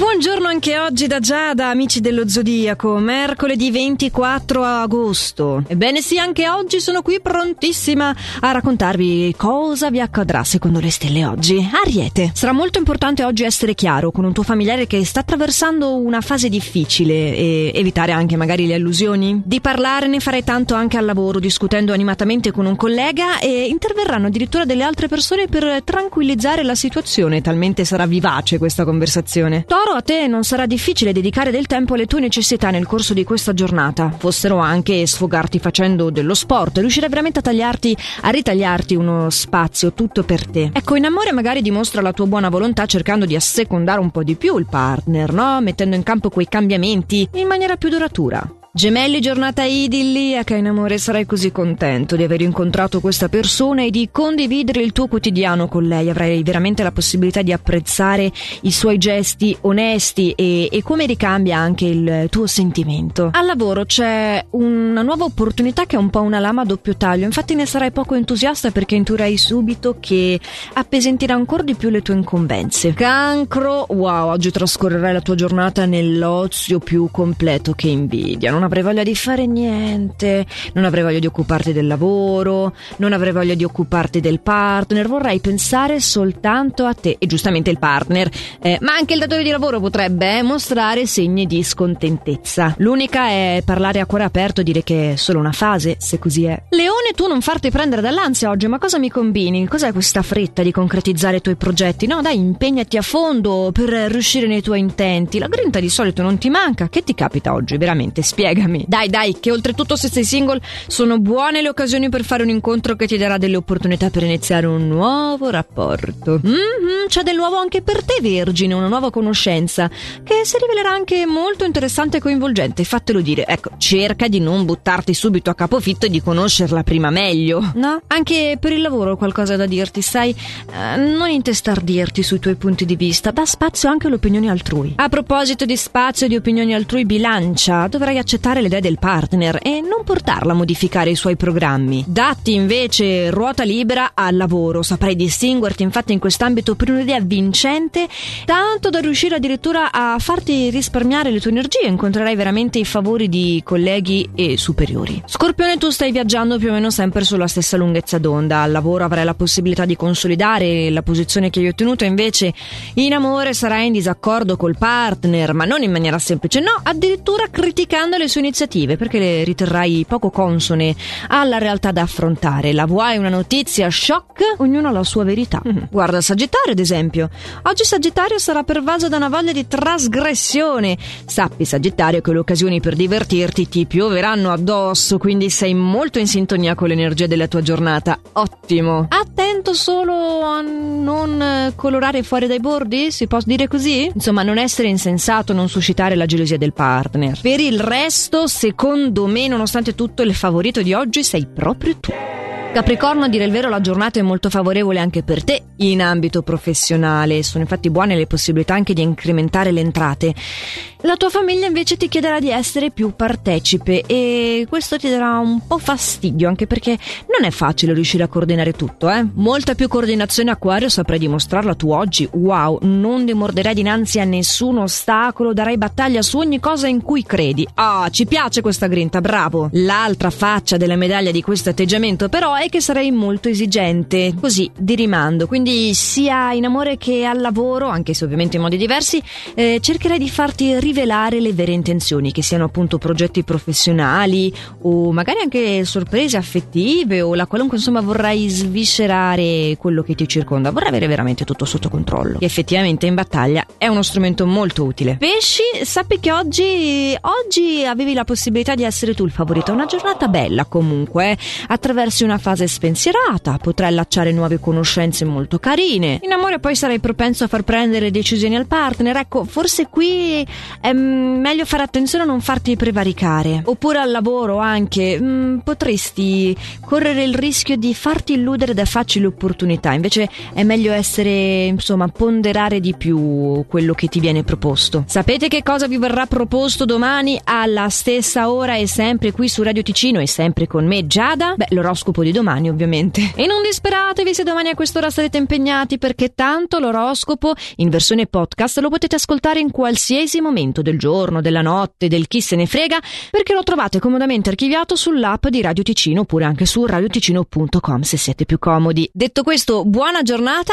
Buongiorno anche oggi da Giada, amici dello Zodiaco, mercoledì 24 agosto. Ebbene sì, anche oggi sono qui prontissima a raccontarvi cosa vi accadrà secondo le stelle oggi. Ariete, sarà molto importante oggi essere chiaro con un tuo familiare che sta attraversando una fase difficile e evitare anche magari le allusioni. Di parlare ne farai tanto anche al lavoro, discutendo animatamente con un collega e interverranno addirittura delle altre persone per tranquillizzare la situazione, talmente sarà vivace questa conversazione. Toro a te non sarà difficile dedicare del tempo alle tue necessità nel corso di questa giornata. Fossero anche sfogarti facendo dello sport, riuscirai veramente a tagliarti, a ritagliarti uno spazio tutto per te. Ecco, in amore magari dimostra la tua buona volontà cercando di assecondare un po' di più il partner, no? Mettendo in campo quei cambiamenti in maniera più duratura. Gemelli, giornata idilliaca in amore, sarai così contento di aver incontrato questa persona e di condividere il tuo quotidiano con lei. Avrai veramente la possibilità di apprezzare i suoi gesti onesti e, e come ricambia anche il tuo sentimento. Al lavoro c'è una nuova opportunità che è un po' una lama a doppio taglio, infatti ne sarai poco entusiasta perché intuirai subito che appesentirà ancora di più le tue incombenze. Cancro, wow, oggi trascorrerai la tua giornata nell'ozio più completo che invidia non avrei voglia di fare niente, non avrei voglia di occuparti del lavoro, non avrei voglia di occuparti del partner, vorrei pensare soltanto a te. E giustamente il partner, eh, ma anche il datore di lavoro potrebbe eh, mostrare segni di scontentezza. L'unica è parlare a cuore aperto, dire che è solo una fase, se così è. Leone, tu non farti prendere dall'ansia oggi, ma cosa mi combini? Cos'è questa fretta di concretizzare i tuoi progetti? No, dai, impegnati a fondo per riuscire nei tuoi intenti. La grinta di solito non ti manca. Che ti capita oggi? Veramente, spiega spiegami. Dai, dai, che oltretutto se sei single sono buone le occasioni per fare un incontro che ti darà delle opportunità per iniziare un nuovo rapporto. Mm-hmm, c'è del nuovo anche per te, Vergine, una nuova conoscenza che si rivelerà anche molto interessante e coinvolgente. Fatelo dire. Ecco, cerca di non buttarti subito a capofitto e di conoscerla prima meglio. No? Anche per il lavoro ho qualcosa da dirti, sai? Eh, non intestardirti sui tuoi punti di vista, dà spazio anche all'opinione altrui. A proposito di spazio e di opinioni altrui, bilancia, dovrai accettare accettare le idee del partner e non portarla a modificare i suoi programmi. Datti invece ruota libera al lavoro, saprai distinguerti infatti in quest'ambito per un'idea vincente, tanto da riuscire addirittura a farti risparmiare le tue energie, incontrerai veramente i favori di colleghi e superiori. Scorpione, tu stai viaggiando più o meno sempre sulla stessa lunghezza d'onda, al lavoro avrai la possibilità di consolidare la posizione che hai ottenuto, invece in amore sarai in disaccordo col partner, ma non in maniera semplice, no, addirittura criticando le sue iniziative perché le riterrai poco consone alla realtà da affrontare. La vuoi una notizia shock? Ognuno ha la sua verità. Mm-hmm. Guarda Sagittario, ad esempio. Oggi Sagittario sarà pervaso da una voglia di trasgressione. Sappi, Sagittario, che le occasioni per divertirti ti pioveranno addosso, quindi sei molto in sintonia con l'energia della tua giornata. Ottimo. Attento solo a non colorare fuori dai bordi, si può dire così? Insomma, non essere insensato, non suscitare la gelosia del partner. Per il resto questo, secondo me, nonostante tutto, il favorito di oggi sei proprio tu. Capricorno, a dire il vero, la giornata è molto favorevole anche per te in ambito professionale. Sono infatti buone le possibilità anche di incrementare le entrate. La tua famiglia invece ti chiederà di essere più partecipe e questo ti darà un po' fastidio anche perché non è facile riuscire a coordinare tutto, eh? Molta più coordinazione Aquario saprai dimostrarla tu oggi. Wow, non demorderai dinanzi a nessun ostacolo, darai battaglia su ogni cosa in cui credi. Ah, ci piace questa grinta, bravo. L'altra faccia della medaglia di questo atteggiamento però è che sarei molto esigente, così di rimando. Quindi sia in amore che al lavoro, anche se ovviamente in modi diversi, eh, cercherai di farti rivelare le vere intenzioni, che siano appunto progetti professionali o magari anche sorprese affettive o la qualunque insomma vorrai sviscerare quello che ti circonda, vorrai avere veramente tutto sotto controllo. E effettivamente in battaglia è uno strumento molto utile. Pesci, sappi che oggi, oggi avevi la possibilità di essere tu il favorito, una giornata bella comunque, eh? attraversi una fase spensierata, potrai allacciare nuove conoscenze molto carine. In amore poi sarai propenso a far prendere decisioni al partner, ecco, forse qui è meglio fare attenzione a non farti prevaricare. Oppure al lavoro anche, mh, mm, potresti correre il rischio di farti illudere da facili opportunità, invece è meglio essere, insomma, ponderare di più quello che ti viene proposto. Sapete che cosa vi verrà proposto domani alla stessa ora e sempre qui su Radio Ticino e sempre con me Giada? Beh, l'oroscopo di domani domani ovviamente. E non disperatevi se domani a quest'ora sarete impegnati perché tanto l'oroscopo in versione podcast lo potete ascoltare in qualsiasi momento del giorno, della notte, del chi se ne frega perché lo trovate comodamente archiviato sull'app di Radio Ticino oppure anche su radioticino.com se siete più comodi. Detto questo, buona giornata